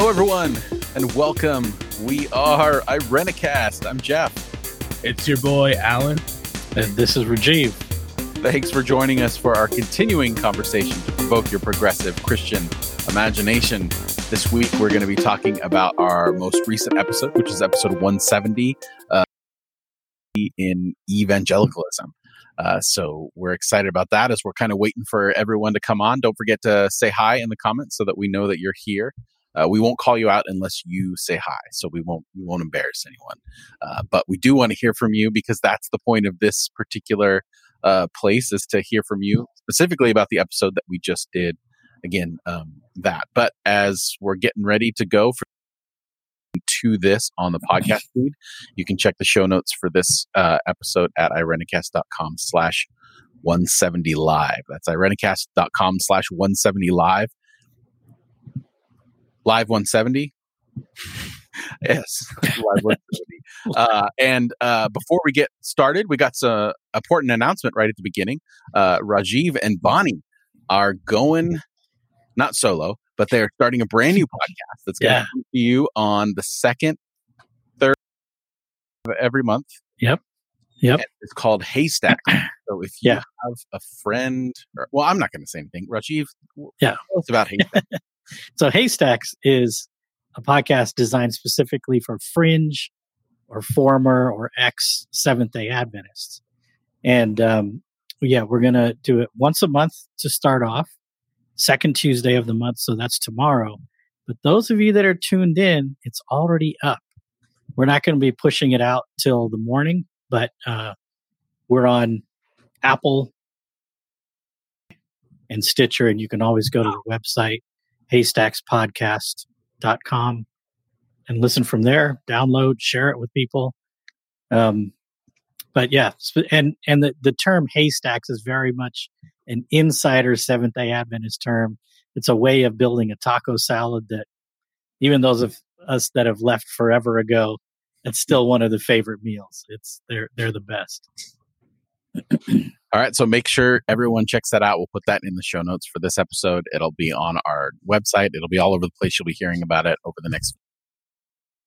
Hello, everyone, and welcome. We are Irenicast. I'm Jeff. It's your boy, Alan. And this is Rajiv. Thanks for joining us for our continuing conversation to provoke your progressive Christian imagination. This week, we're going to be talking about our most recent episode, which is episode 170 uh, in evangelicalism. Uh, so we're excited about that as we're kind of waiting for everyone to come on. Don't forget to say hi in the comments so that we know that you're here. Uh, we won't call you out unless you say hi, so we won't we won't embarrass anyone. Uh, but we do want to hear from you because that's the point of this particular uh, place is to hear from you specifically about the episode that we just did. Again, um, that. But as we're getting ready to go for to this on the podcast feed, you can check the show notes for this uh, episode at irenicast.com slash 170 live. That's irenicast.com slash 170 live live 170 yes live 170 uh, and uh, before we get started we got some important announcement right at the beginning uh, rajiv and bonnie are going not solo but they're starting a brand new podcast that's going to Yeah. come to you on the second third of every month Yep. Yep. And it's called haystack so if you Yeah. have a friend or, well i'm not going to say anything rajiv Yeah. tell us about haystack So Haystacks is a podcast designed specifically for fringe or former or ex Seventh day Adventists. And um, yeah, we're going to do it once a month to start off, second Tuesday of the month. So that's tomorrow. But those of you that are tuned in, it's already up. We're not going to be pushing it out till the morning, but uh, we're on Apple and Stitcher, and you can always go to the website haystackspodcast.com and listen from there download share it with people. Um, but yeah and and the, the term haystacks is very much an insider seventh day adventist term. It's a way of building a taco salad that even those of us that have left forever ago it's still one of the favorite meals. It's they're they're the best All right, so make sure everyone checks that out. We'll put that in the show notes for this episode. It'll be on our website. It'll be all over the place. You'll be hearing about it over the next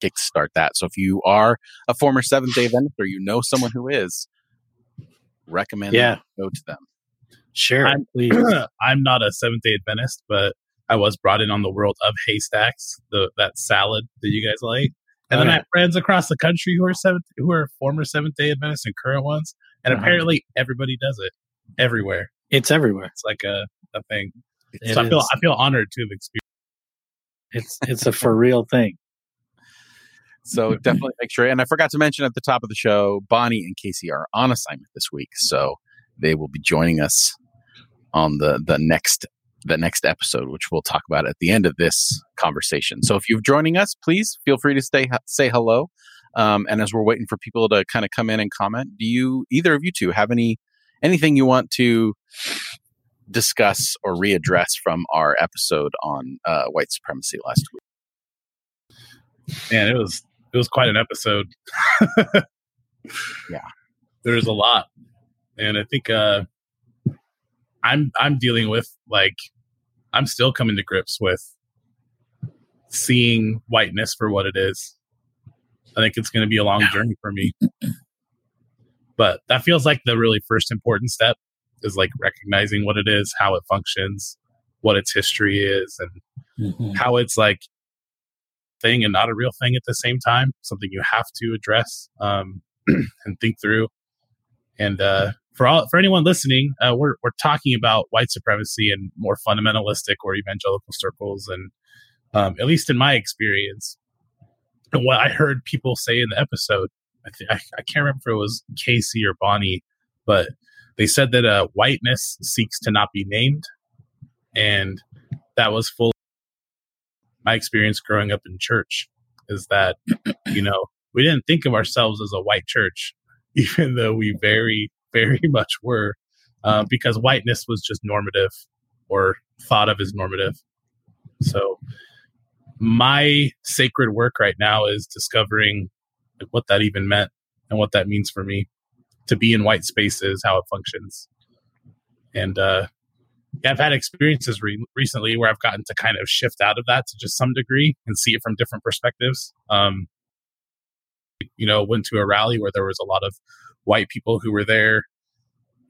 kickstart that. So if you are a former Seventh Day Adventist or you know someone who is, recommend Yeah. go to them. Sure. I'm- please I'm not a Seventh Day Adventist, but I was brought in on the world of haystacks, the that salad that you guys like. And then Oh, I have friends across the country who are seventh, who are former Seventh Day Adventists and current ones, and Uh-huh. apparently everybody does it everywhere. it's everywhere It's like a, a thing. It so I feel. I feel honored to have experienced. it's it's a for real thing So definitely make sure. And I forgot to mention at the top of the show, Bonnie and Casey are on assignment this week, so they will be joining us on the the next the next episode, which we'll talk about at the end of this conversation. So if you're joining us, please feel free to stay say hello. Um, and as we're waiting for people to kind of come in and comment, do you either of you two have any anything you want to discuss or readdress from our episode on uh, white supremacy last week? Man, it was it was quite an episode. Yeah. There's a lot. And I think uh I'm I'm dealing with like I'm still coming to grips with seeing whiteness for what it is. I think it's going to be a long journey for me. But that feels like the really first important step is like recognizing what it is, how it functions, what its history is and how it's like thing and not a real thing at the same time something you have to address um, and think through. And uh, for all for anyone listening uh, we're, we're talking about white supremacy and more fundamentalistic or evangelical circles and um, at least in my experience and what i heard people say in the episode i, th- I, can't remember if it was casey or bonnie but they said that uh, whiteness seeks to not be named and that was full my experience growing up in church is that you know we didn't think of ourselves as a white church even though we very very much were uh, because whiteness was just normative or thought of as normative. So my sacred work right now is discovering like, what that even meant and what that means for me. To be in white spaces how it functions. And uh I've had experiences re- recently where I've gotten to kind of shift out of that to just some degree and see it from different perspectives. Um, you know, went to a rally where there was a lot of white people who were there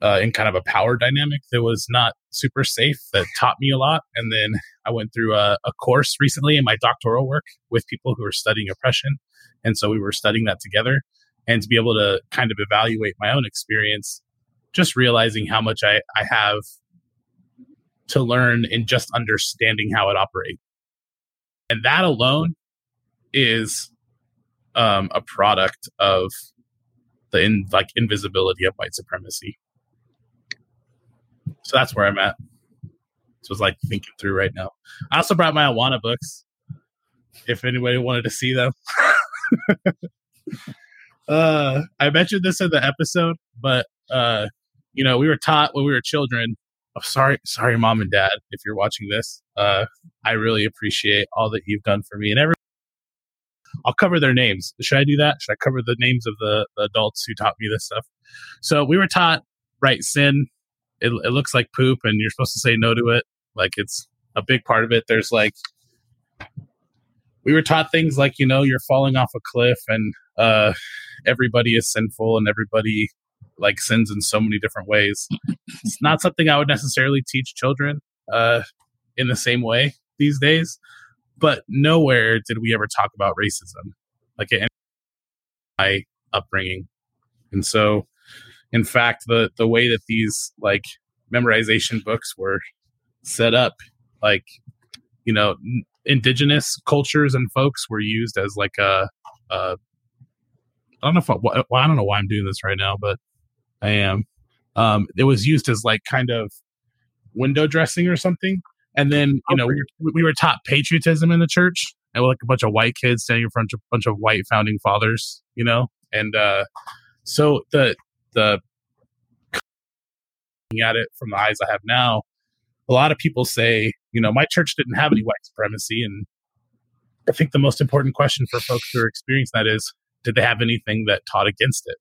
uh, in kind of a power dynamic that was not super safe that taught me a lot. And then I went through a, a course recently in my doctoral work with people who were studying oppression. And so we were studying that together and to be able to kind of evaluate my own experience, just realizing how much I, I have to learn in just understanding how it operates. And that alone is um, a product of the in, like invisibility of white supremacy. So that's where I'm at. So it's like thinking through right now. I also brought my Awana books if anybody wanted to see them. uh, I mentioned this in the episode, but uh, you know, we were taught when we were children. Oh, sorry, sorry, mom and dad, if you're watching this. Uh, I really appreciate all that you've done for me and every. I'll cover their names. Should I do that? Should I cover the names of the, the adults who taught me this stuff? So we were taught, right? Sin, it, it looks like poop, and you're supposed to say no to it. Like it's a big part of it. There's like we were taught things like you know you're falling off a cliff and uh, everybody is sinful and everybody like sins in so many different ways. it's not something I would necessarily teach children uh, in the same way these days. But nowhere did we ever talk about racism, like in my upbringing. And so, in fact, the the way that these like memorization books were set up, like you know, indigenous cultures and folks were used as like a, a I don't know if I, well, I don't know why I'm doing this right now, but I am. Um, it was used as like kind of window dressing or something. And then you know we were, we were taught patriotism in the church, and like a bunch of white kids standing in front of a bunch of white founding fathers, you know. And uh, so the the at it from the eyes I have now, a lot of people say, you know, my church didn't have any white supremacy, and I think the most important question for folks who are experiencing that is, did they have anything that taught against it?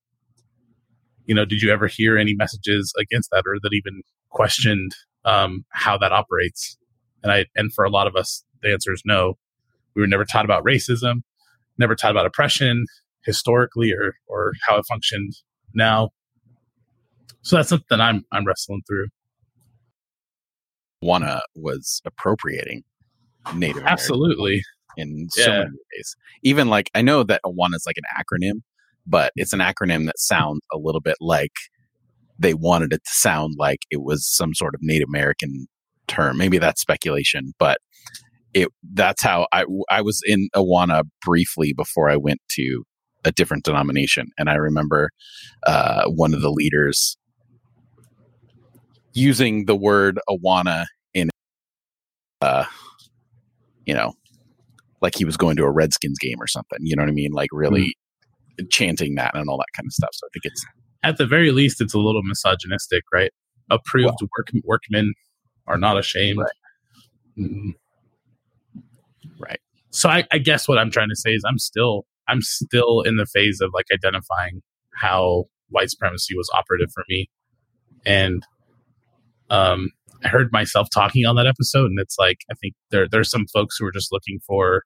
You know, did you ever hear any messages against that, or that even questioned um, how that operates? And I and for a lot of us, the answer is no. We were never taught about racism, never taught about oppression historically, or or how it functioned now. So that's something I'm I'm wrestling through. Awana was appropriating Native American absolutely in so yeah. many ways. Even like I know that Awana is like an acronym, but it's an acronym that sounds a little bit like they wanted it to sound like it was some sort of Native American term. Maybe that's speculation, but it that's how I I was in Awana briefly before I went to a different denomination, and I remember uh, one of the leaders using the word Awana in, uh, you know, like he was going to a Redskins game or something. You know what I mean? Like really mm-hmm. chanting that and all that kind of stuff. So I think it's at the very least, it's a little misogynistic, right? Approved well, work, workmen are not ashamed. Right. Mm-hmm. right. So I, I guess what I'm trying to say is I'm still I'm still in the phase of like identifying how white supremacy was operative for me, and um, I heard myself talking on that episode, and it's like I think there there's some folks who are just looking for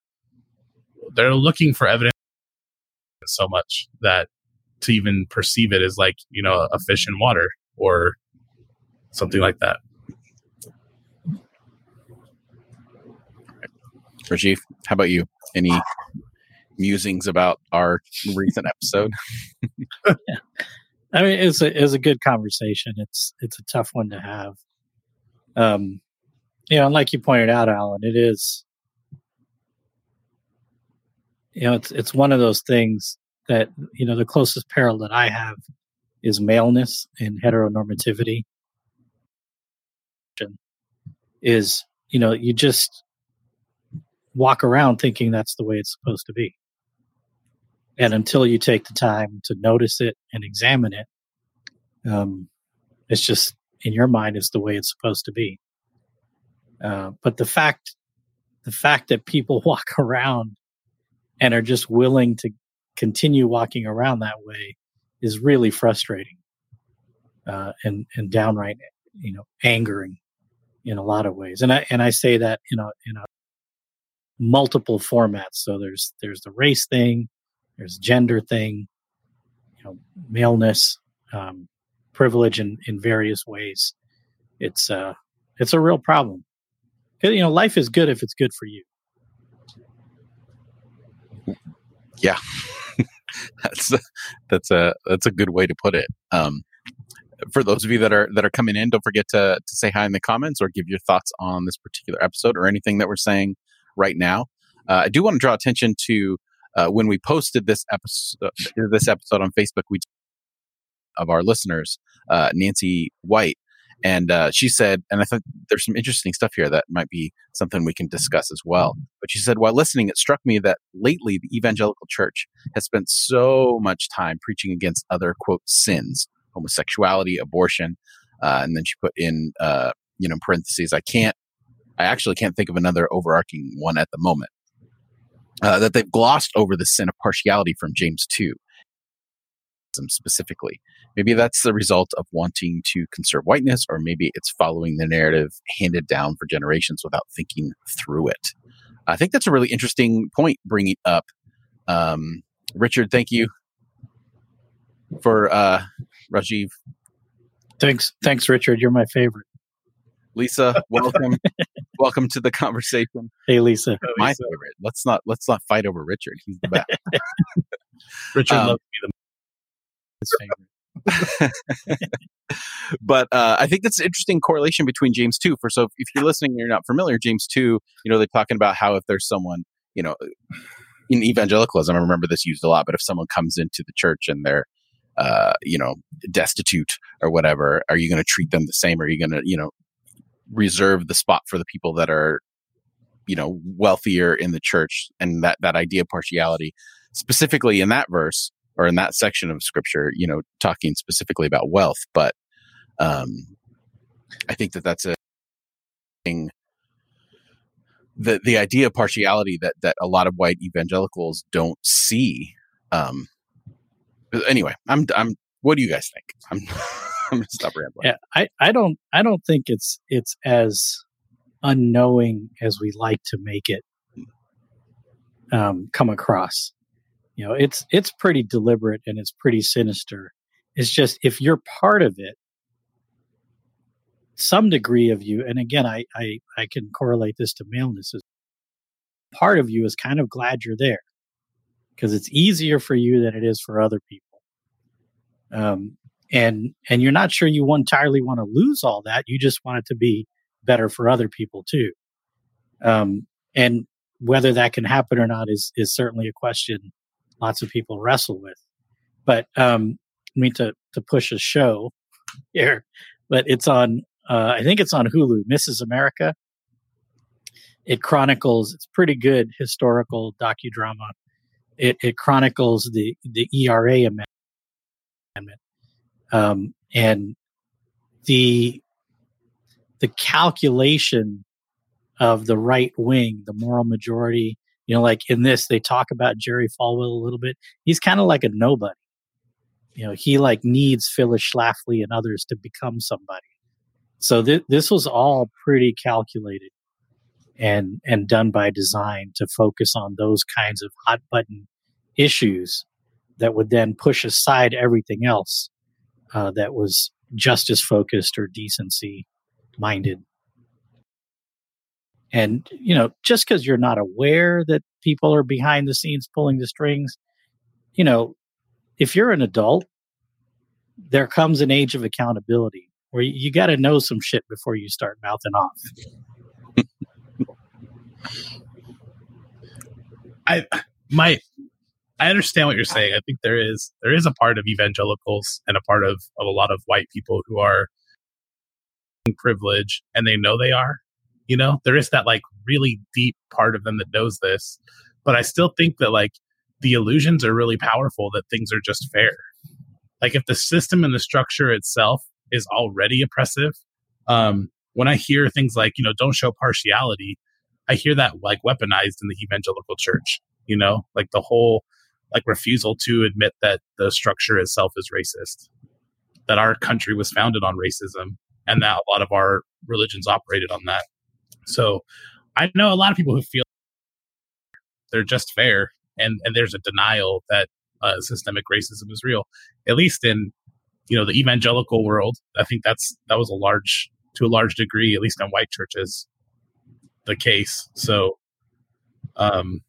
they're looking for evidence so much that to even perceive it as like you know a fish in water or something like that. Rajiv, how about you? Any musings about our recent episode? yeah. I mean, it's a it's a good conversation. It's it's a tough one to have. Um, you know, and like you pointed out, Alan, it is. You know, it's it's one of those things that you know the closest parallel that I have is maleness and heteronormativity. Is you know you just walk around thinking that's the way it's supposed to be. And until you take the time to notice it and examine it, um, it's just in your mind is the way it's supposed to be. Uh, but the fact, the fact that people walk around and are just willing to continue walking around that way is really frustrating uh, and and downright, you know, angering in a lot of ways. And I and I say that you know in a multiple formats. So there's there's the race thing, there's gender thing, you know, maleness, um, privilege in in various ways. It's uh it's a real problem. You know, life is good if it's good for you. Yeah, that's a, that's a that's a good way to put it. Um, for those of you that are that are coming in, don't forget to to say hi in the comments or give your thoughts on this particular episode or anything that we're saying right now. Uh, I do want to draw attention to uh, when we posted this episode this episode on Facebook. We of our listeners, uh, Nancy White, and uh, she said, and I thought there's some interesting stuff here that might be something we can discuss as well. But she said, while listening, it struck me that lately the evangelical church has spent so much time preaching against other quote sins, homosexuality, abortion, uh, and then she put in, uh, you know, parentheses, I can't, I actually can't think of another overarching one at the moment. Uh, that they've glossed over the sin of partiality from James 2 specifically. Maybe that's the result of wanting to conserve whiteness, or maybe it's following the narrative handed down for generations without thinking through it. I think that's a really interesting point bringing up. Um, Richard, thank you for uh, Rajiv. Thanks, thanks, Richard. You're my favorite. Lisa, welcome, welcome to the conversation. Hey, Lisa, my favorite. Let's not let's not fight over Richard. He's the best. Richard um, loves me the most but uh, I think that's an interesting correlation between James 2. For so if you're listening and you're not familiar, James 2, you know, they're talking about how if there's someone, you know, in evangelicalism, I remember this used a lot, but if someone comes into the church and they're, uh, you know, destitute or whatever, are you going to treat them the same? Are you going to, you know, reserve the spot for the people that are, you know, wealthier in the church? And that, that idea of partiality, specifically in that verse, or in that section of scripture, you know, talking specifically about wealth. But um, I think that that's a thing. The the idea of partiality that that a lot of white evangelicals don't see. Um, anyway, I'm I'm. What do you guys think? I'm I'm gonna stop rambling. Yeah, I I don't I don't think it's it's as unknowing as we like to make it um, come across. You know, it's it's pretty deliberate and it's pretty sinister. It's just if you're part of it, some degree of you, and again, I I, I can correlate this to maleness. Is Part of you is kind of glad you're there because it's easier for you than it is for other people. Um, and and you're not sure you entirely want to lose all that. You just want it to be better for other people too. Um, and whether that can happen or not is is certainly a question lots of people wrestle with. But um, I mean to to push a show here, but it's on. Uh, I think it's on Hulu. Mrs. America. It chronicles. It's pretty good historical docudrama. It it chronicles the the ERA amendment, um, and the the calculation of the right wing, the moral majority, you know, like in this, they talk about Jerry Falwell a little bit. He's kind of like a nobody. You know, he like needs Phyllis Schlafly and others to become somebody. So th- this was all pretty calculated and and done by design to focus on those kinds of hot button issues that would then push aside everything else uh, that was justice focused or decency minded and, you know, just because you're not aware that people are behind the scenes pulling the strings, you know, if you're an adult, there comes an age of accountability where you, you got to know some shit before you start mouthing off. I my I understand what you're saying. I think there is there is a part of evangelicals and a part of, of a lot of white people who are privileged and they know they are you know, there is that like really deep part of them that knows this. But I still think that like the illusions are really powerful that things are just fair. Like if the system and the structure itself is already oppressive, um, when I hear things like, you know, don't show partiality, I hear that like weaponized in the evangelical church, you know, like the whole like refusal to admit that the structure itself is racist, that our country was founded on racism, and that a lot of our religions operated on that. So I know a lot of people who feel they're just fair, and and there's a denial that uh, systemic racism is real. At least in you know the evangelical world, I think that's that was a large to a large degree, at least in white churches, the case. So, um,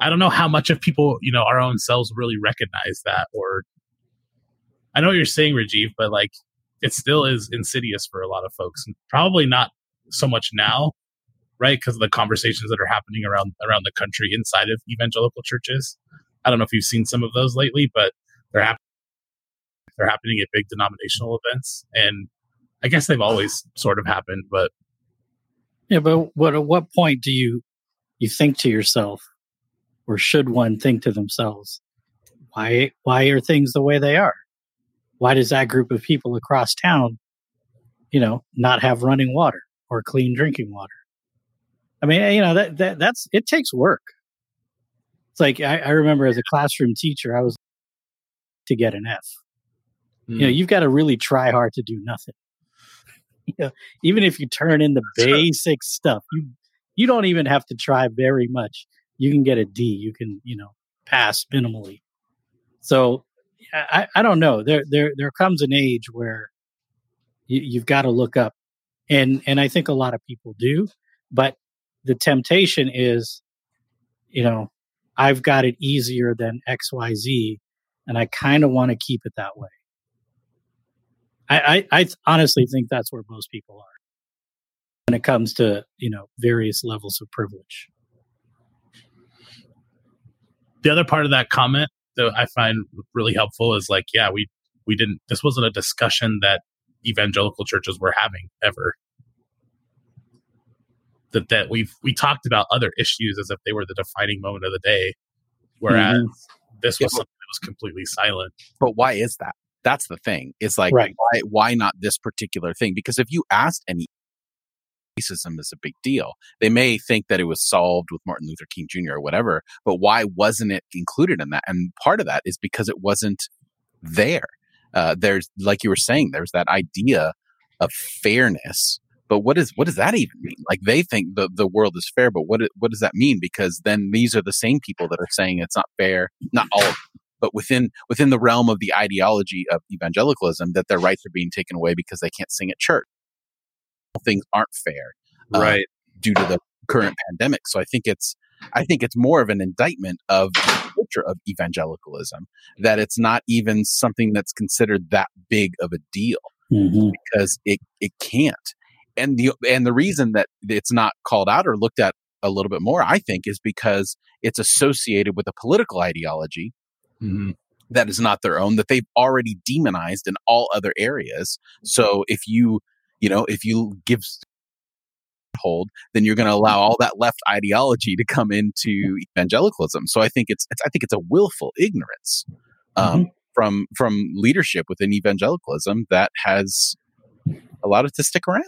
I don't know how much of people, you know, our own selves really recognize that, or I know what you're saying, Rajiv, but like it still is insidious for a lot of folks, and probably not so much now, right? Because of the conversations that are happening around around the country inside of evangelical churches. I don't know if you've seen some of those lately, but they're happening. They're happening at big denominational events, and I guess they've always sort of happened, but yeah. But what at what point do you you think to yourself, or should one think to themselves, why why are things the way they are? Why does that group of people across town, you know, not have running water or clean drinking water? I mean, you know that that that's it takes work. It's like I, I remember as a classroom teacher, I was to get an F. Mm. You know, hmm. you've got to really try hard to do nothing. you know, even if you turn in the basic stuff, you you don't even have to try very much. You can get a D. You can, you know, pass minimally. So I, I don't know. There there there comes an age where you, you've got to look up, and and I think a lot of people do. But the temptation is, you know, I've got it easier than X Y Z, and I kind of want to keep it that way. I, I, I honestly think that's where most people are when it comes to you know various levels of privilege. The other part of that comment that I find really helpful is like, yeah, we we didn't. This wasn't a discussion that evangelical churches were having ever. That that we've we talked about other issues as if they were the defining moment of the day, whereas mm-hmm. this was yeah. something that was completely silent. But why is that? That's the thing. It's like right. why why not this particular thing? Because if you asked any racism is a big deal. They may think that it was solved with Martin Luther King Jr. or whatever, but why wasn't it included in that? And part of that is because it wasn't there. Uh, there's, like you were saying, there's that idea of fairness. But what is what does that even mean? Like they think the, the world is fair, but what what does that mean? Because then these are the same people that are saying it's not fair. Not all but within within the realm of the ideology of evangelicalism, that their rights are being taken away because they can't sing at church things aren't fair, uh, right? Due to the current pandemic. So I think it's I think it's more of an indictment of the culture of evangelicalism that it's not even something that's considered that big of a deal mm-hmm. because it it can't. And the and the reason that it's not called out or looked at a little bit more, I think, is because it's associated with a political ideology mm-hmm. that is not their own that they've already demonized in all other areas. So if you you know, if you give hold, then you're going to allow all that left ideology to come into evangelicalism. So I think it's, it's I think it's a willful ignorance um, mm-hmm. from from leadership within evangelicalism that has allowed it to stick around.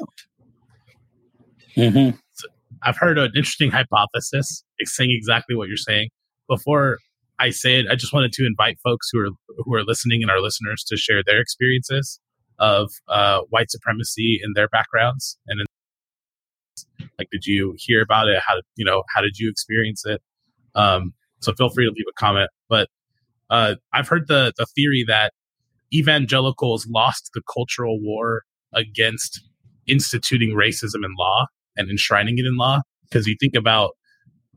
Mm-hmm. So I've heard an interesting hypothesis saying exactly what you're saying. Before I say it, I just wanted to invite folks who are who are listening and our listeners to share their experiences of uh, white supremacy in their backgrounds? And in, like did you hear about it? How did you know how did you experience it? Um, so feel free to leave a comment. But uh, i've heard the the theory that evangelicals lost the cultural war against instituting racism in law and enshrining it in law. Because you think about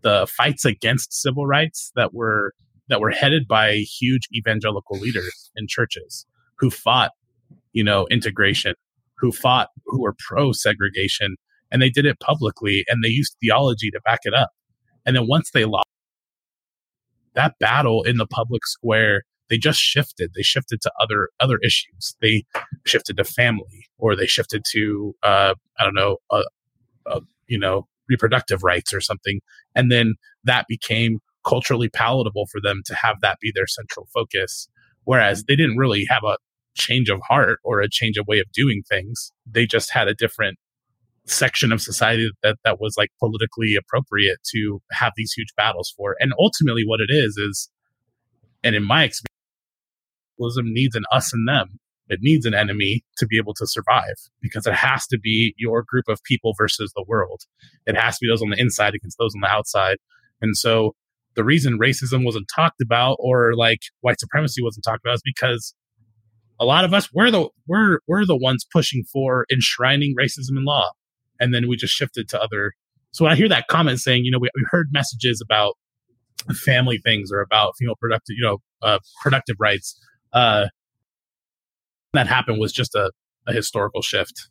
the fights against civil rights that were that were headed by huge evangelical leaders in churches who fought you know, integration, who fought, who were pro segregation, and they did it publicly and they used theology to back it up. And then once they lost that battle in the public square, they just shifted. They shifted to other other issues. They shifted to family, or they shifted to uh, I don't know, uh, uh, you know, reproductive rights or something. And then that became culturally palatable for them to have that be their central focus. Whereas they didn't really have a change of heart or a change of way of doing things. They just had a different section of society that that was like politically appropriate to have these huge battles for. And ultimately what it is is and in my experience needs an us and them. it needs an enemy to be able to survive because it has to be your group of people versus the world. It has to be those on the inside against those on the outside. And so the reason racism wasn't talked about or like white supremacy wasn't talked about is because a lot of us we're the we're we're the ones pushing for enshrining racism in law. And then we just shifted to other. So when i hear that comment saying you know we, we heard messages about family things or about female productive you know uh, productive rights uh, that happened was just a, a historical shift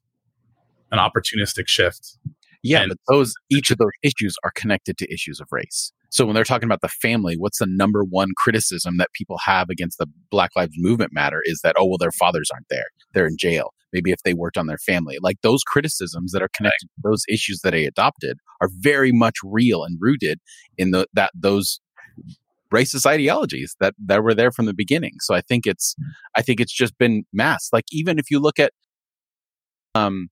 an opportunistic shift. Yeah, and, but those each of those issues are connected to issues of race. So when they're talking about the family, what's the number one criticism that people have against the Black Lives Movement matter is that oh well their fathers aren't there. They're in jail. Maybe if they worked on their family. Like those criticisms that are connected right. to those issues that they adopted are very much real and rooted in the that those racist ideologies that that were there from the beginning. So I think it's I think it's just been masked. Like even if you look at um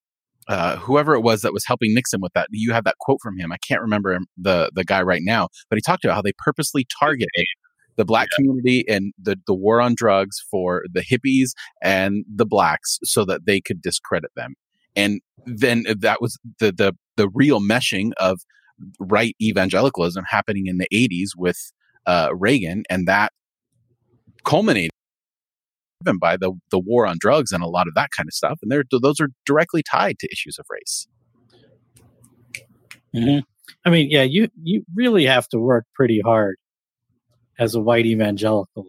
uh, whoever it was that was helping Nixon with that, you have that quote from him. I can't remember the the guy right now, but he talked about how they purposely targeted the black yeah. community and the the war on drugs for the hippies and the blacks so that they could discredit them. And then that was the the the real meshing of right evangelicalism happening in the 80s with uh, Reagan, and that culminated driven by the the war on drugs and a lot of that kind of stuff, and they're those are directly tied to issues of race. Mm-hmm. I mean, yeah, you you really have to work pretty hard as a white evangelical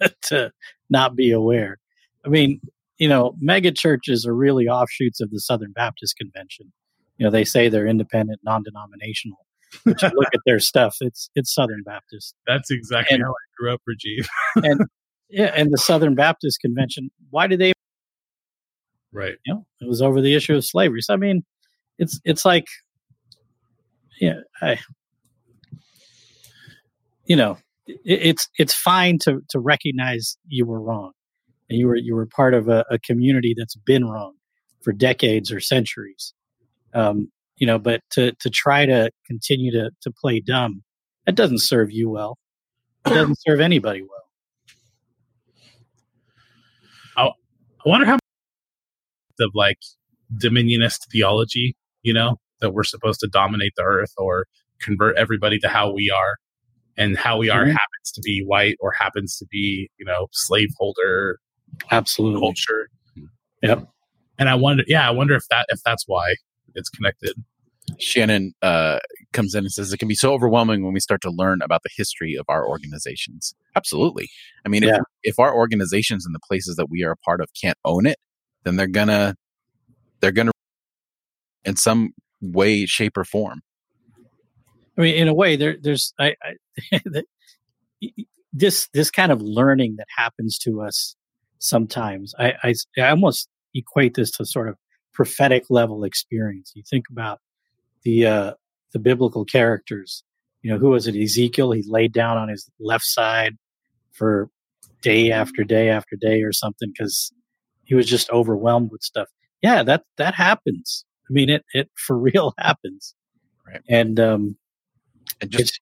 to not be aware. I mean, you know, mega churches are really offshoots of the Southern Baptist Convention. You know, they say they're independent, non-denominational. But you look at their stuff; it's it's Southern Baptist. That's exactly and, how I grew up, Rajiv. and yeah, and the Southern Baptist Convention. Why did they? Right. You know, it was over the issue of slavery. So I mean, it's it's like, yeah, I, you know, it, it's it's fine to to recognize you were wrong, and you were you were part of a, a community that's been wrong for decades or centuries. Um, you know, but to to try to continue to to play dumb, that doesn't serve you well. It doesn't serve anybody well. I wonder how of like dominionist theology, you know, that we're supposed to dominate the earth or convert everybody to how we are and how we are mm-hmm. happens to be white or happens to be, you know, slaveholder absolutely culture. Yep. And I wonder, yeah, I wonder if that if that's why it's connected. Shannon uh, comes in and says it can be so overwhelming when we start to learn about the history of our organizations. Absolutely. I mean, yeah. if, if our organizations and the places that we are a part of can't own it, then they're gonna they're gonna in some way, shape, or form. I mean, in a way, there, there's I, I this this kind of learning that happens to us sometimes. I, I I almost equate this to sort of prophetic level experience. You think about the uh, the biblical characters. You know, who was it? Ezekiel. He laid down on his left side for day after day after day or something because he was just overwhelmed with stuff. Yeah, that that happens. I mean, it it for real happens. Right. And um, and just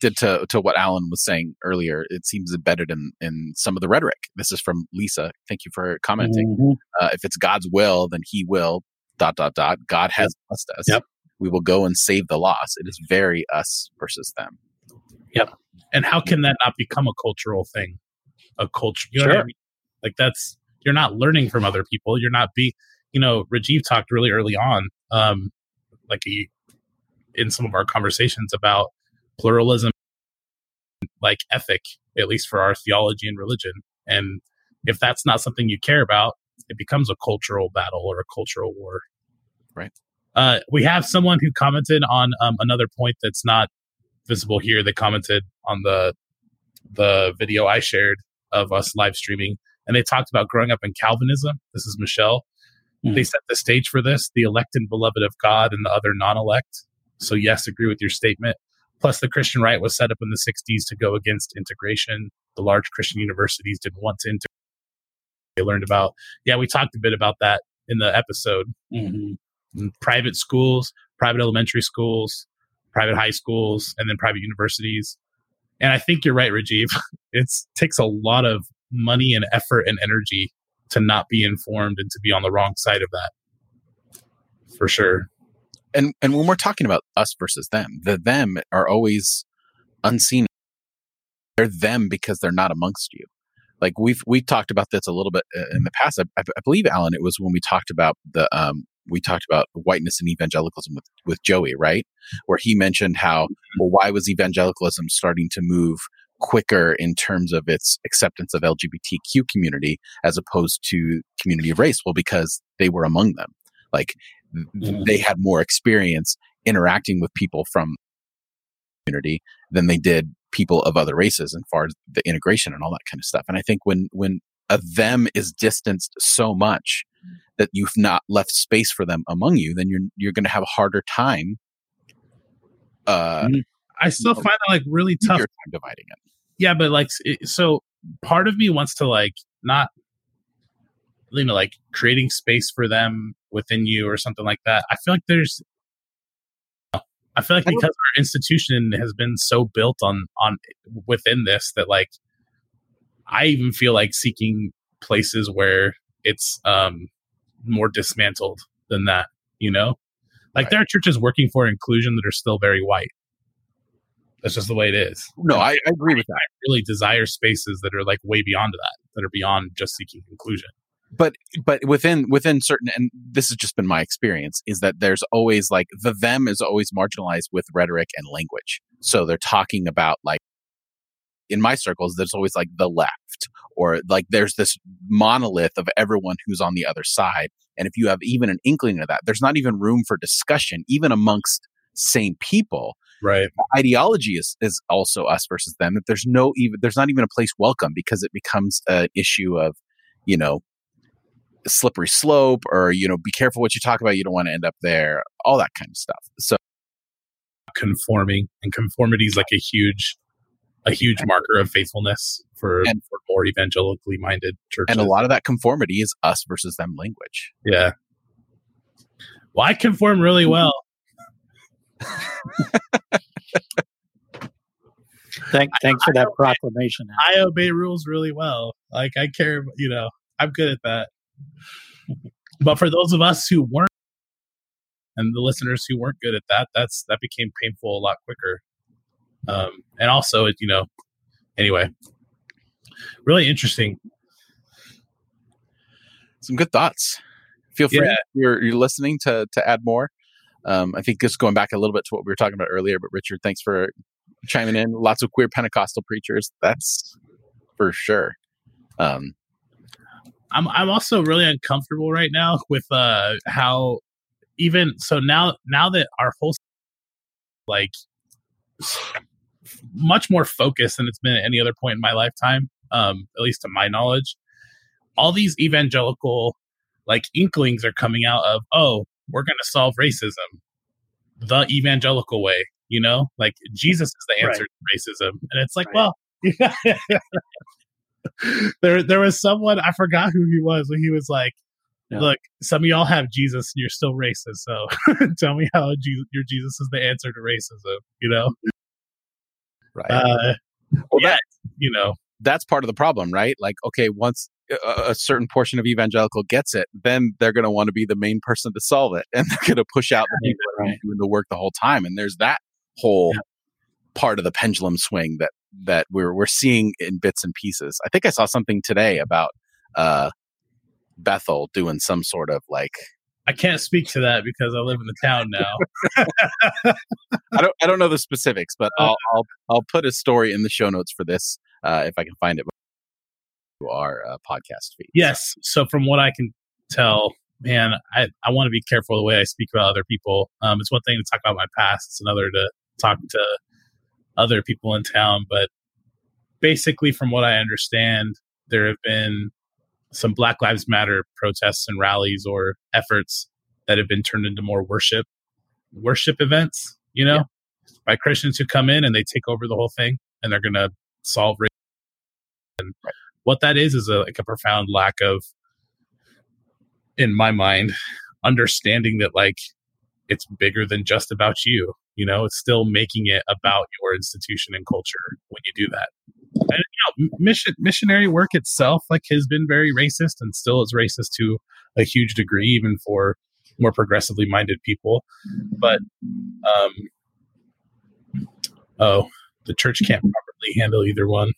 to, to to what Alan was saying earlier, it seems embedded in in some of the rhetoric. This is from Lisa. Thank you for commenting. Mm-hmm. Uh, if it's God's will, then He will dot dot dot. God has yep. blessed us. Yep. We will go and save the lost. It is very us versus them. Yep. And how can that not become a cultural thing? A culture, you know sure. I mean? Like that's you're not learning from other people. You're not be, you know, Rajiv talked really early on, um, like he, in some of our conversations about pluralism, like ethic, at least for our theology and religion. And if that's not something you care about, it becomes a cultural battle or a cultural war. Right. Uh, we have someone who commented on um, another point that's not visible here. They commented on the the video I shared of us live streaming, and they talked about growing up in Calvinism. This is Michelle. Mm-hmm. They set the stage for this: the elect and beloved of God, and the other non-elect. So, yes, agree with your statement. Plus, the Christian right was set up in the '60s to go against integration. The large Christian universities didn't want to integrate they learned about. Yeah, we talked a bit about that in the episode. Mm-hmm. Private schools, private elementary schools, private high schools, and then private universities. And I think you're right, Rajiv. It takes a lot of money and effort and energy to not be informed and to be on the wrong side of that. For sure. And and when we're talking about us versus them, the them are always unseen. They're them because they're not amongst you. Like we've we talked about this a little bit in the past. I, I believe Alan, it was when we talked about the um we talked about whiteness and evangelicalism with with Joey, right? Where he mentioned how mm-hmm. well why was evangelicalism starting to move quicker in terms of its acceptance of LGBTQ community as opposed to community of race? Well, because they were among them. Like mm-hmm. they had more experience interacting with people from community than they did people of other races and far as the integration and all that kind of stuff. And I think when when a them is distanced so much that you've not left space for them among you, then you're you're going to have a harder time. Uh, mm-hmm. I still find that like really tough dividing it. Yeah, but like so, part of me wants to like not you know like creating space for them within you or something like that. I feel like there's I feel like because our institution has been so built on on within this that like I even feel like seeking places where it's um more dismantled than that, you know? Like right. there are churches working for inclusion that are still very white. That's just the way it is. No, I, I agree with that. I really desire spaces that are like way beyond that, that are beyond just seeking inclusion but but within within certain and this has just been my experience is that there's always like the them is always marginalized with rhetoric and language. So they're talking about like in my circles there's always like the left or like there's this monolith of everyone who's on the other side. And if you have even an inkling of that there's not even room for discussion even amongst same people. Right. Ideology is is also us versus them that there's no even there's not even a place welcome because it becomes an issue of you know slippery slope or you know be careful what you talk about you don't want to end up there all that kind of stuff. So conforming and conformity is like a huge a huge marker of faithfulness for, and, for more evangelically minded churches. And a lot of that conformity is us versus them language. Yeah. Well i conform really mm-hmm. well. Thank, thanks for that proclamation. I obey rules really well. Like I care, you know, I'm good at that but for those of us who weren't, and the listeners who weren't good at that, that's that became painful a lot quicker. Um, and also, you know, anyway, really interesting. Some good thoughts. Feel free. Yeah. You're you're listening to to add more. Um, I think just going back a little bit to what we were talking about earlier, but Richard, thanks for chiming in. Lots of queer Pentecostal preachers. That's for sure. Um, I'm I'm also really uncomfortable right now with uh how even so now now that our whole like much more focused than it's been at any other point in my lifetime, um, at least to my knowledge. All these evangelical like inklings are coming out of, oh, we're gonna solve racism the evangelical way, you know? Like Jesus is the answer right. to racism. And it's like, right. well, there there was someone I forgot who he was, but he was like, yeah. "Look, some of y'all have Jesus, and you're still racist. So tell me how Jesus, your Jesus is the answer to racism." You know, right? Uh, well, yeah, that, you know, that's part of the problem, right? Like, okay, once a, a certain portion of evangelical gets it, then they're going to want to be the main person to solve it, and they're going to push out the people right. doing the work the whole time. And there's that whole yeah. part of the pendulum swing that that we're we're seeing in bits and pieces. I think I saw something today about uh, Bethel doing some sort of like. I can't speak to that because I live in the town now. I don't I don't know the specifics, but I'll I'll, I'll put a story in the show notes for this uh, if I can find it to our uh, podcast feed. Yes. So from what I can tell, man, I, I want to be careful the way I speak about other people. Um, it's one thing to talk about my past; it's another to talk to other people in town. But basically, from what I understand, there have been some Black Lives Matter protests and rallies or efforts that have been turned into more worship worship events. You know, yeah. by Christians who come in and they take over the whole thing and they're going to solve racism. And what that is is a, like a profound lack of, in my mind, understanding that like it's bigger than just about you. You know, it's still making it about your institution and culture when you do that. and, you know, mission missionary work itself like has been very racist and still is racist to a huge degree, even for more progressively minded people. But um, oh, the church can't properly handle either one.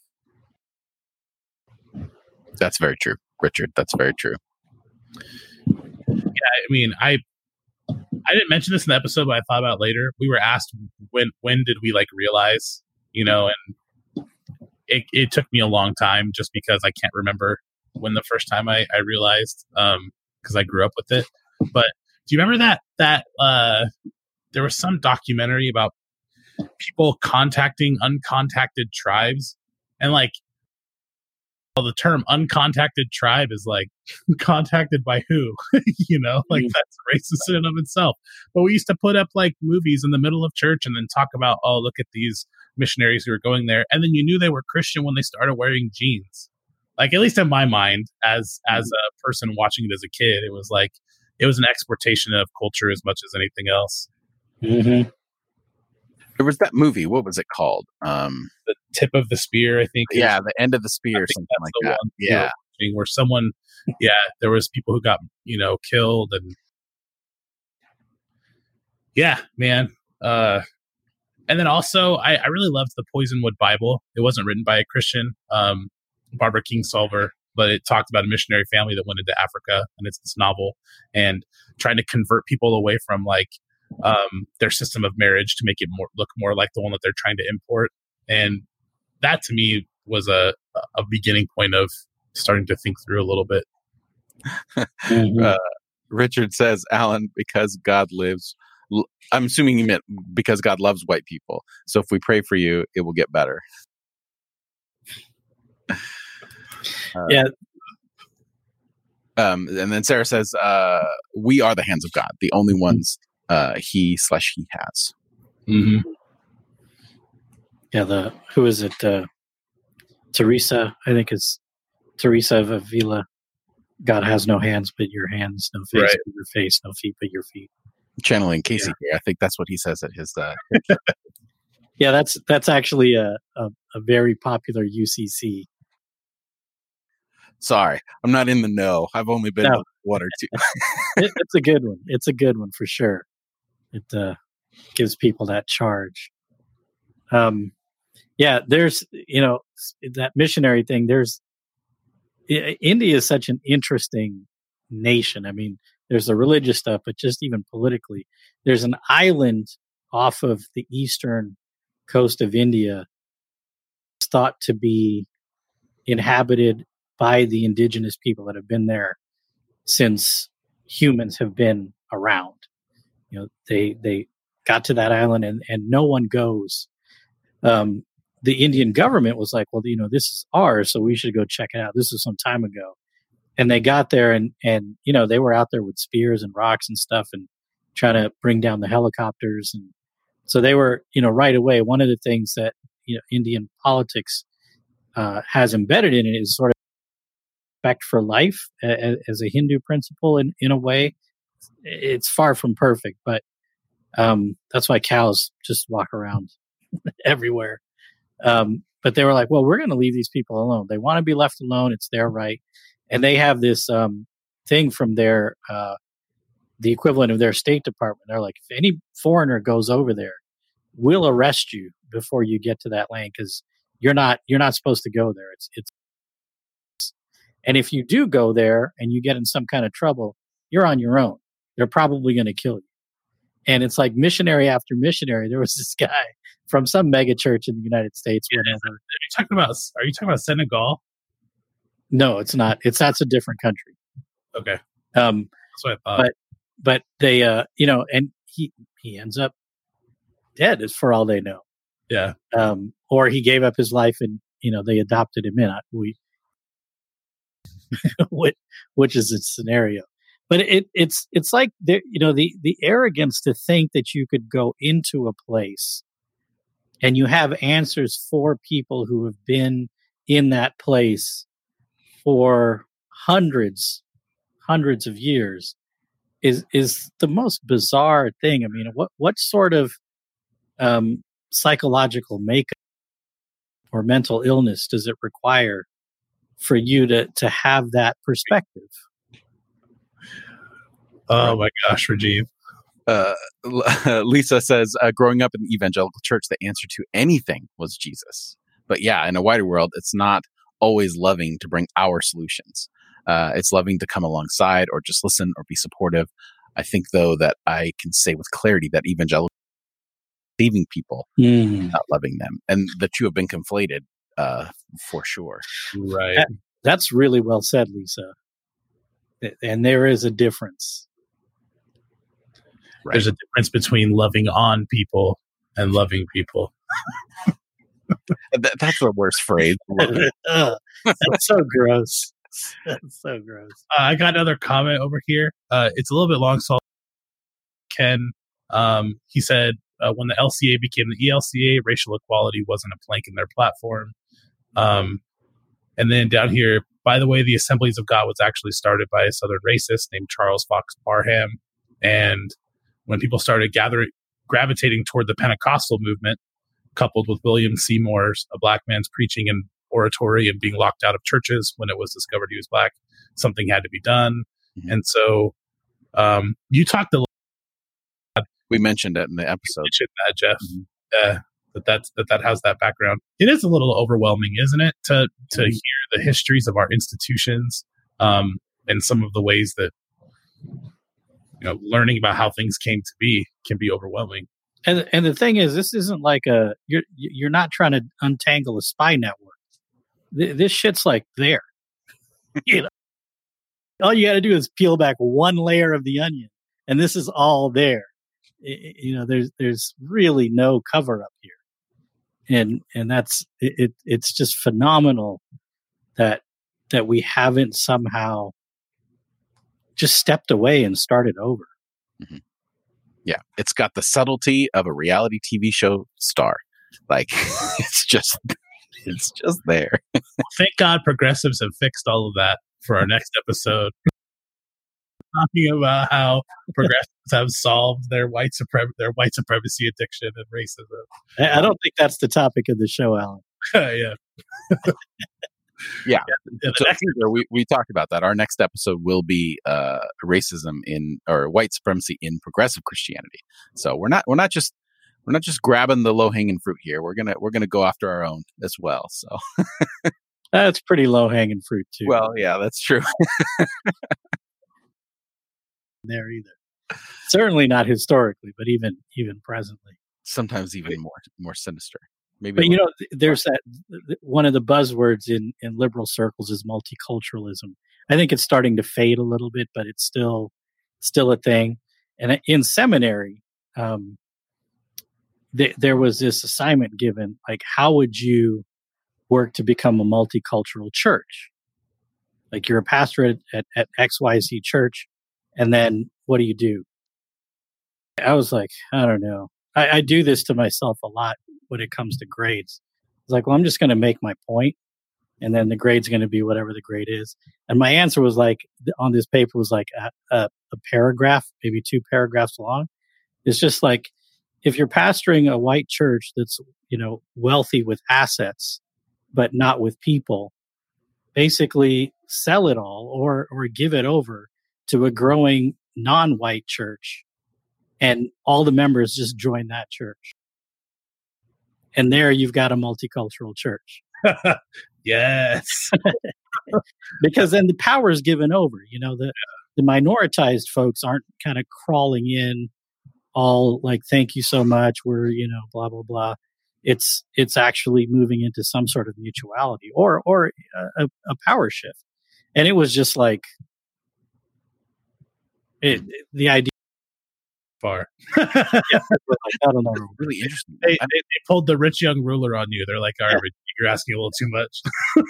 That's very true, Richard. That's very true. Yeah, I mean, I I didn't mention this in the episode, but I thought about later. We were asked when when did we like realize, you know, and it, it took me a long time just because I can't remember when the first time I, I realized um because I grew up with it. But do you remember that that uh there was some documentary about people contacting uncontacted tribes and like well, the term uncontacted tribe is like contacted by who you know like mm. that's racist in and of itself but we used to put up like movies in the middle of church and then talk about oh look at these missionaries who are going there and then you knew they were christian when they started wearing jeans like at least in my mind as as a person watching it as a kid it was like it was an exportation of culture as much as anything else mm-hmm. There was that movie. What was it called? Um, the tip of the spear, I think. Yeah, the end of the spear, something like that. Yeah, where someone, yeah, there was people who got you know killed, and yeah, man. Uh, and then also, I, I really loved the Poisonwood Bible. It wasn't written by a Christian, um, Barbara Kingsolver, but it talked about a missionary family that went into Africa, and it's this novel and trying to convert people away from like um, their system of marriage to make it more look more like the one that they're trying to import. And that to me was a a beginning point of starting to think through a little bit. mm-hmm. uh, Richard says, Alan, because God lives. I'm assuming he meant because God loves white people. So if we pray for you, it will get better. Uh, yeah. Um, and then Sarah says, uh, "We are the hands of God, the only ones uh, he slash he has. Mm-hmm. Yeah, the who is it? Uh, Teresa, I think it's Teresa of Avila. God has no hands but your hands, no face right. but your face, no feet but your feet. Channeling Casey yeah. I think that's what he says at his. Uh, yeah, that's that's actually a, a, a very popular UCC. Sorry, I'm not in the know. I've only been no. one or two. it, it's a good one. It's a good one for sure it uh, gives people that charge. Um, yeah, there's you know that missionary thing. There's India is such an interesting nation. I mean, there's the religious stuff, but just even politically, there's an island off of the eastern coast of India thought to be inhabited by the indigenous people that have been there since humans have been around you know they they got to that island and and no one goes. Um, the indian government was like well you know this is ours so we should go check it out. This is some time ago. And they got there and and you know they were out there with spears and rocks and stuff and trying to bring down the helicopters and so they were you know right away one of the things that you know indian politics uh, has embedded in it is sort of respect for life as, as a hindu principle in in a way it's far from perfect, but um, that's why cows just walk around everywhere. Um, but they were like, well, we're going to leave these people alone. They want to be left alone. It's their right. And they have this um, thing from their, uh, the equivalent of their State Department. They're like, if any foreigner goes over there, we'll arrest you before you get to that land because you're not you're not supposed to go there. It's it's and if you do go there and you get in some kind of trouble, you're on your own they're probably going to kill you. And it's like missionary after missionary. There was this guy from some mega church in the United States. Yeah, whatever. Are you talking about? Are you talking about Senegal? No, it's not. It's that's a different country. Okay. Um, that's what I thought. But but they, uh, you know, and he he ends up dead, as for all they know. Yeah. Um, or he gave up his life, and you know they adopted him in. We, which, which is a scenario but it it's it's like the you know the the arrogance to think that you could go into a place and you have answers for people who have been in that place for hundreds hundreds of years is is the most bizarre thing i mean what what sort of um psychological makeup or mental illness does it require for you to to have that perspective? Oh my gosh, Rajiv. Uh, Lisa says, uh, growing up in the evangelical church, the answer to anything was Jesus. But yeah, in a wider world, it's not always loving to bring our solutions. Uh, it's loving to come alongside or just listen or be supportive. I think, though, that I can say with clarity that evangelical saving people, Mm. not loving them, and the two have been conflated uh, for sure. Right. That- That's really well said, Lisa. And there is a difference. Right. There's a difference between loving on people and loving people. Th- that's the worst phrase. That's so gross. That's so gross. Uh, I got another comment over here. Uh, it's a little bit long, so Ken, um, he said uh, when the LCA became the ELCA, racial equality wasn't a plank in their platform. Um, and then down here, by the way, the Assemblies of God was actually started by a Southern racist named Charles Fox Parham. And when people started gathering, gravitating toward the Pentecostal movement, coupled with William Seymour's A Black Man's Preaching and Oratory and being locked out of churches when it was discovered he was black, something had to be done. Mhm. And so um, you talked a lot. We mentioned it in the episode. mentioned that, Jeff, Mhm. uh, that that's, that that has that background. It is a little overwhelming, isn't it, to to Mhm. hear the histories of our institutions um, and some of the ways that you know learning about how things came to be can be overwhelming. And and the thing is, this isn't like a you're you're not trying to untangle a spy network. Th- This shit's like there. you know, all you got to do is peel back one layer of the onion, and this is all there. I- I- you know, there's there's really no cover up here, and and that's it. it it's just phenomenal that that we haven't somehow just stepped away and started over. Mm-hmm. Yeah, it's got the subtlety of a reality TV show star. Like it's just, it's just there. Thank God progressives have fixed all of that for our next episode. Talking about how progressives have solved their white suprem- their white supremacy addiction and racism. I, I don't think that's the topic of the show, Alan. yeah. Yeah. the So, we we talked about that. Our next episode will be uh, racism in or white supremacy in progressive Christianity. So we're not we're not just we're not just grabbing the low hanging fruit here. We're gonna we're gonna go after our own as well. So That's pretty low hanging fruit too. well, yeah, that's true. there either. Certainly not historically, but even even presently. Sometimes even more more sinister. Maybe. But you know, there's that one of the buzzwords in in liberal circles is multiculturalism. I think it's starting to fade a little bit, but it's still still a thing. And in seminary, um, th- there was this assignment given, like, how would you work to become a multicultural church? Like, you're a pastor at, at, at XYZ church, and then what do you do? I was like, I don't know. I, I do this to myself a lot when it comes to grades. It's like, well, I'm just going to make my point, and then the grade's going to be whatever the grade is. And my answer was like on this paper was like a, a, a paragraph, maybe two paragraphs long. It's just like if you're pastoring a white church that's you know wealthy with assets, but not with people, basically sell it all or or give it over to a growing non-white church, and all the members just join that church and there you've got a multicultural church. Yes. because then the power is given over you know the the minoritized folks aren't kind of crawling in all like thank you so much we're you know blah blah blah. It's it's actually moving into some sort of mutuality or or a, a power shift. And it was just like it, the idea Far. like, i don't know really interesting. They, I- they, they pulled the rich young ruler on you. They're like, all right, Rich, you're asking a little too much.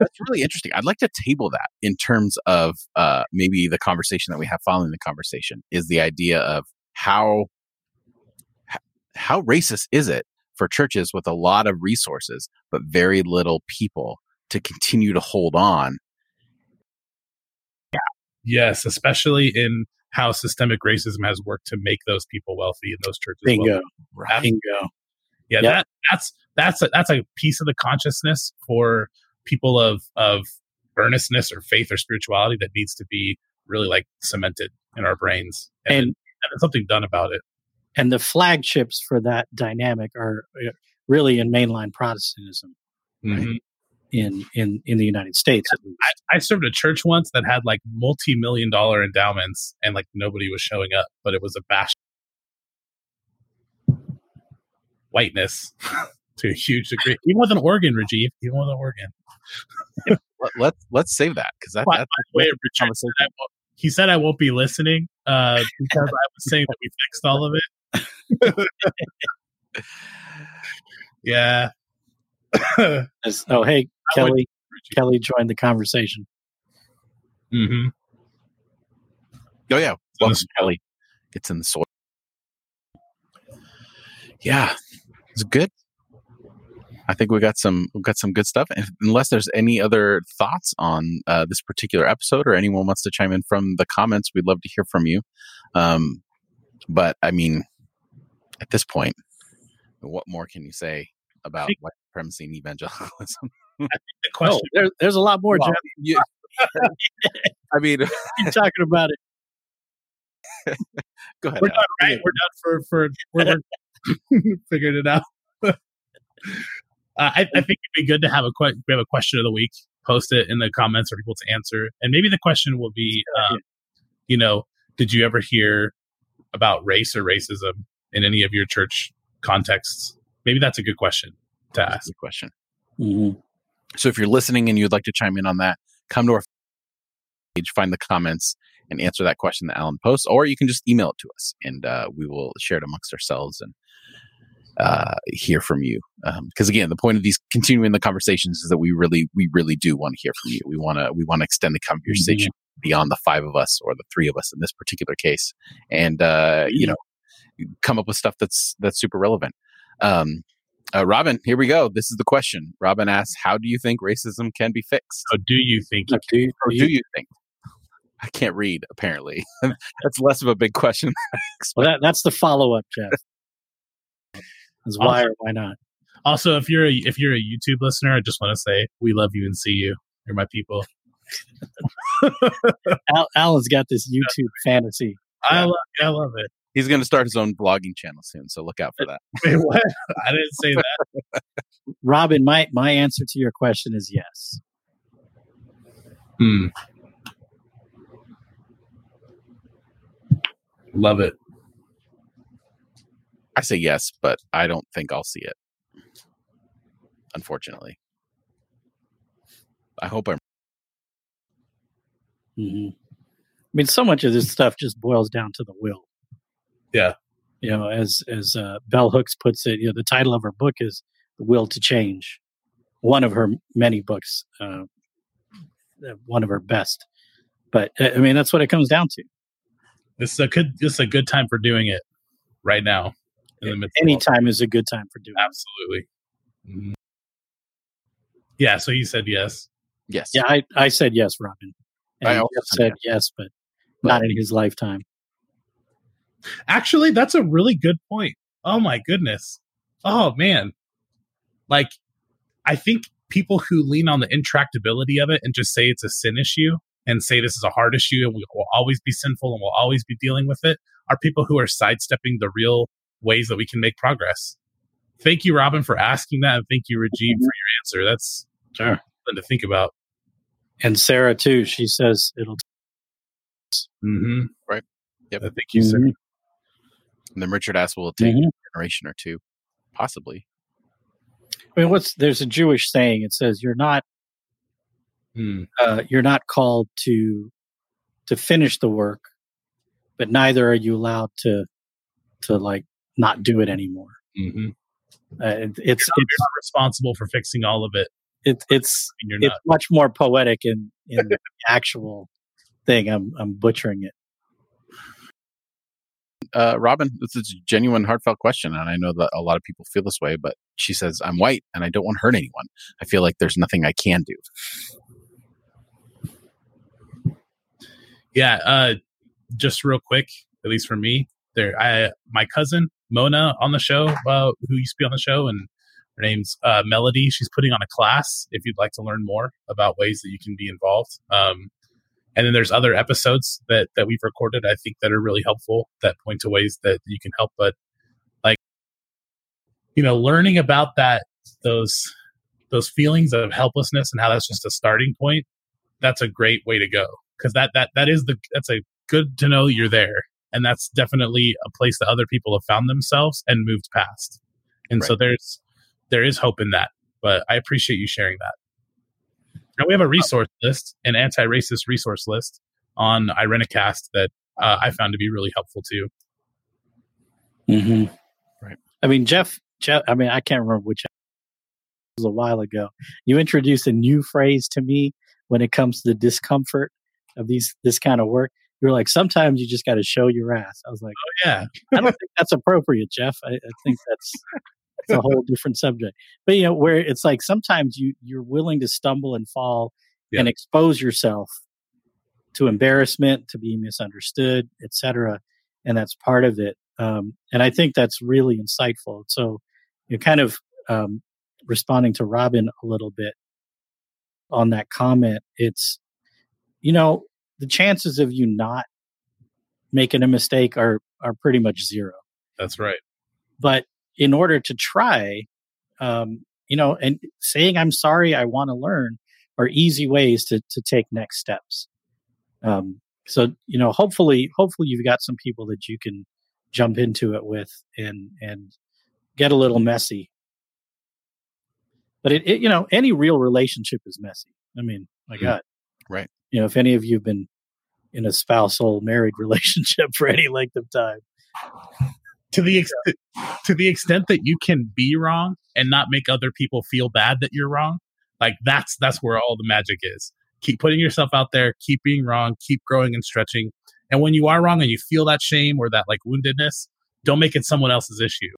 That's really interesting. I'd like to table that in terms of uh, maybe the conversation that we have following the conversation is the idea of how how racist is it for churches with a lot of resources but very little people to continue to hold on. yes, especially in how systemic racism has worked to make those people wealthy in those churches. bingo Right. bingo Yeah, Yeah. that that's that's a, that's a piece of the consciousness for people of of earnestness or faith or spirituality that needs to be really like cemented in our brains and, And- and, something done about it. and the flagships for that dynamic are uh, really in mainline Protestantism Mhm. In in in the United States at least. I served a church once that had like multi-million dollar endowments and like nobody was showing up, but it was a bash whiteness to a huge degree. Even with an organ, Rajiv, even with an organ. Let, let's let's save that because that, By- that's Wait, a Richard said I won't- he said I won't be listening uh, because I was saying that we fixed all of it. yeah. Oh, hey, I would- Kelly, Kelly joined the conversation. hmm Oh yeah, in welcome the Kelly. Gets in the soil. Yeah, it's good. I think we got some we got some good stuff. And unless there's any other thoughts on uh, this particular episode, or anyone wants to chime in from the comments, we'd love to hear from you. Um, but I mean, at this point, what more can you say about think- white supremacy and evangelicalism? The question there, there's a lot more, Well, Jeff. you- I mean, Keep talking about it. go ahead. we're Al. done, right? We're done for for we're, we're figured it out. uh, I, I think it'd be good to have a que- we have a question of the week. Post it in the comments for people to answer, and maybe the question will be, um, you know, did you ever hear about race or racism in any of your church contexts? Maybe that's a good question to That's a ask. good question. Mhm. So if you're listening and you'd like to chime in on that, come to our page, find the comments, and answer that question that Alan posts, or you can just email it to us, and uh, we will share it amongst ourselves and uh, hear from you. Because again, the point of these continuing the conversations is that we really, we really do want to hear from you. We want to, we want to extend the conversation beyond the five of us or the three of us in this particular case, and uh, you know, come up with stuff that's that's super relevant. Um, uh, Robin, here we go. This is the question. Robin asks, "How do you think racism can be fixed?" So, do you think? Look, do you- Or do do you- you think? I can't read. Apparently, that's less of a big question. well, that, that's the follow up, Jeff. Is why or why not? Also, if you're a, if you're a YouTube listener, I just want to say we love you and see you. You're my people. Al, Alan's got this YouTube fantasy. I love I love it. He's going to start his own blogging channel soon, so look out for that. Wait, what? I didn't say that. Robin, my, my answer to your question is yes. Hmm. Love it. I say yes, but I don't think I'll see it. Unfortunately, I hope I'm. hmm I mean, so much of this stuff just boils down to the will. Yeah. You know, as as uh, Bell Hooks puts it, you know, the title of her book is "The Will to Change." One of her many books, uh, one of her best. But uh, I mean, that's what it comes down to. This is a good this is a good time for doing it right now. In the midst of all- Any time is a good time for doing. it. Absolutely. Mhm. Yeah, so you said yes. Yes. Yeah, I, I said yes, Robin. And I also said said yes, but not in his lifetime. Actually, that's a really good point. Oh my goodness. Oh man. Like I think people who lean on the intractability of it and just say it's a sin issue and say this is a hard issue and we will always be sinful and we'll always be dealing with it are people who are sidestepping the real ways that we can make progress. Thank you, Robin, for asking that, and thank you, Rajiv, for your answer. That's Sure. something to think about. And Sarah too. She says it'll. Mm-hmm. Right. Yep. Thank you, sir. Mhm. And then Richard asks, "Will it take Mhm. a generation or two? Possibly." I mean, what's there's a Jewish saying. It says you're not Mm. uh, you're not called to to finish the work, but neither are you allowed to to like not do it anymore. Mm-hmm. Uh, it, it's You're, not, it's you're not responsible for fixing all of it. it's it's And you're it's not. much more poetic in in the actual thing. I'm I'm butchering it. Uh, Robin, this is a genuine, heartfelt question, and I know that a lot of people feel this way. But she says, "I'm white, and I don't want to hurt anyone. I feel like there's nothing I can do." Yeah, uh, just real quick, at least for me, there, I my cousin Mona on the show, uh, who used to be on the show, and Her name's uh, Melody. She's putting on a class if you'd like to learn more about ways that you can be involved. Um, and then there's other episodes that that we've recorded I think that are really helpful that point to ways that you can help. But like, you know, learning about that those those feelings of helplessness and how that's just a starting point. That's a great way to go because that that that is the that's a good to know you're there and that's definitely a place that other people have found themselves and moved past and right. so there's there is hope in that but i appreciate you sharing that now we have a resource list an anti-racist resource list on irenicast that uh, i found to be really helpful too mm-hmm. right i mean jeff jeff i mean i can't remember which It was a while ago you introduced a new phrase to me when it comes to the discomfort of these this kind of work you're like, sometimes you just got to show your ass. I was like, oh, yeah. I don't think that's appropriate, Jeff. I, I think that's, that's a whole different subject. But, you know, where it's like sometimes you, you're willing to stumble and fall yeah. and expose yourself to embarrassment, to being misunderstood, etc. And that's part of it. Um, and I think that's really insightful. So you're kind of um, responding to Robin a little bit on that comment. It's, you know, the chances of you not making a mistake are are pretty much zero. That's right. But in order to try, um, you know, and saying I'm sorry, I want to learn are easy ways to to take next steps. Um, so you know, hopefully, hopefully you've got some people that you can jump into it with and and get a little messy. But it, it you know, any real relationship is messy. I mean, my mm-hmm. God, right? You know, if any of you have been in a spousal married relationship for any length of time. To the ex- to the extent that you can be wrong and not make other people feel bad that you're wrong, like that's that's where all the magic is. Keep putting yourself out there, keep being wrong, keep growing and stretching. And when you are wrong and you feel that shame or that like woundedness, don't make it someone else's issue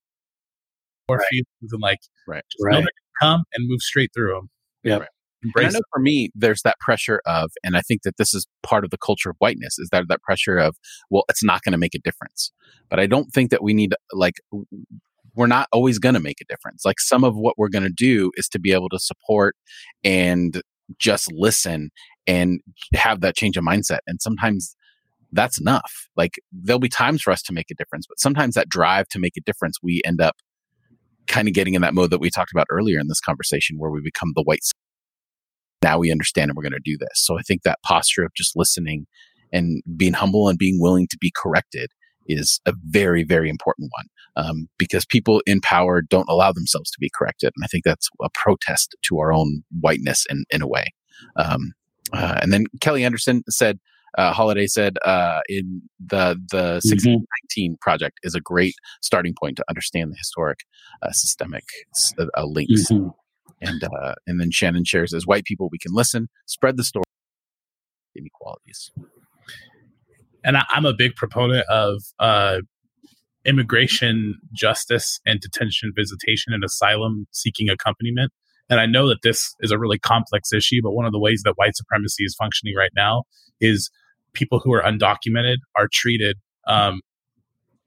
or right. feelings and like right. just right. come and move straight through them. Yeah. Right. I know for me, there's that pressure of, and I think that this is part of the culture of whiteness, is that that pressure of, well, it's not going to make a difference. But I don't think that we need like we're not always going to make a difference. Like some of what we're going to do is to be able to support and just listen and have that change of mindset. And sometimes that's enough. Like there'll be times for us to make a difference, but sometimes that drive to make a difference, we end up kind of getting in that mode that we talked about earlier in this conversation where we become the white now we understand and we're going to do this. So I think that posture of just listening and being humble and being willing to be corrected is a very, very important one um, because people in power don't allow themselves to be corrected. And I think that's a protest to our own whiteness in, in a way. Um, uh, and then Kelly Anderson said, uh, Holiday said, uh, in the the 1619 mm-hmm. project is a great starting point to understand the historic uh, systemic uh, uh, links. Mm-hmm. And uh, and then Shannon shares as white people we can listen, spread the story, inequalities. And I, am a big proponent of uh, immigration justice and detention, visitation, and asylum seeking accompaniment. And I know that this is a really complex issue, but one of the ways that white supremacy is functioning right now is people who are undocumented are treated um,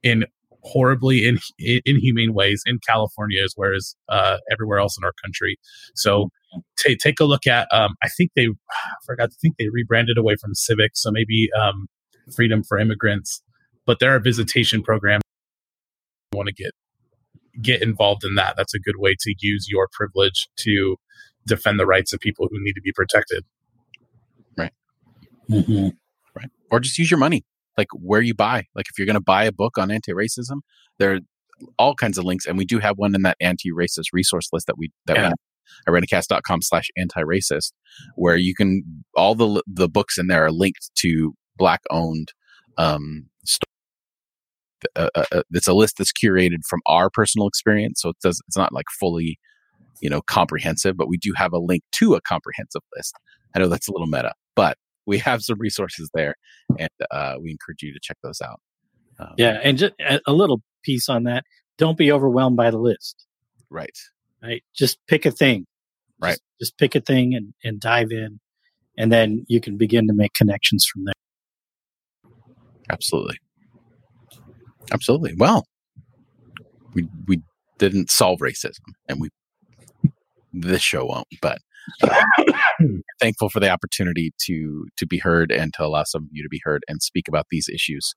in horribly in, in, inhumane ways in California as well as uh, everywhere else in our country. So t- take a look at. Um, I think they I forgot. I think they rebranded away from Civic, so maybe um, Freedom for Immigrants. But there are visitation programs. You want to get get involved in that. That's a good way to use your privilege to defend the rights of people who need to be protected. Right. Mm-hmm. Right. Or just use your money like where you buy. Like if you're going to buy a book on anti-racism, there are all kinds of links, and we do have one in that anti-racist resource list that we that yeah. we irenicast.com slash anti-racist where you can all the the books in there are linked to black owned um uh, uh, uh, it's a list that's curated from our personal experience so it does it's not like fully you know comprehensive but we do have a link to a comprehensive list i know that's a little meta but we have some resources there, and uh, we encourage you to check those out. Um, yeah, and just a little piece on that: don't be overwhelmed by the list. Right. Right. Just pick a thing. Right. Just, just pick a thing and, and dive in, and then you can begin to make connections from there. Absolutely. Absolutely. Well, we we didn't solve racism, and we this show won't, but thankful for the opportunity to to be heard and to allow some of you to be heard and speak about these issues.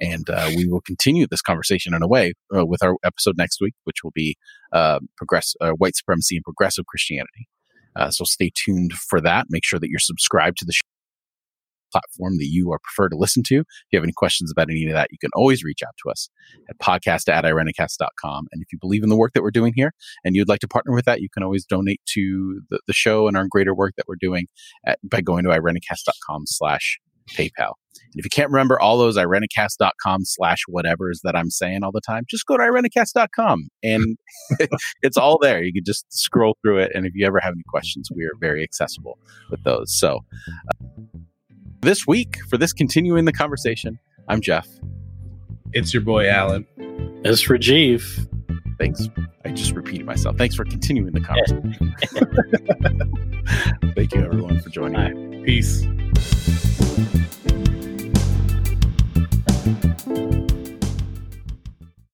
And uh, we will continue this conversation in a way uh, with our episode next week, which will be uh, progress uh, white supremacy and progressive Christianity. Uh, so stay tuned for that. Make sure that you're subscribed to the show platform that you are prefer to listen to. If you have any questions about any of that, you can always reach out to us at podcast at irenicast.com. And if you believe in the work that we're doing here and you'd like to partner with that, you can always donate to the, the show and our greater work that we're doing at, by going to irenicast.com slash PayPal. And if you can't remember all those irenicast.com slash whatevers that I'm saying all the time, just go to irenicast.com and it's all there. You can just scroll through it. And if you ever have any questions, we are very accessible with those. So uh, this week, for this continuing the conversation, I'm Jeff. It's your boy, Alan. It's Rajiv. Thanks. I just repeated myself. Thanks for continuing the conversation. Thank you, everyone, for joining. Peace. Thank you.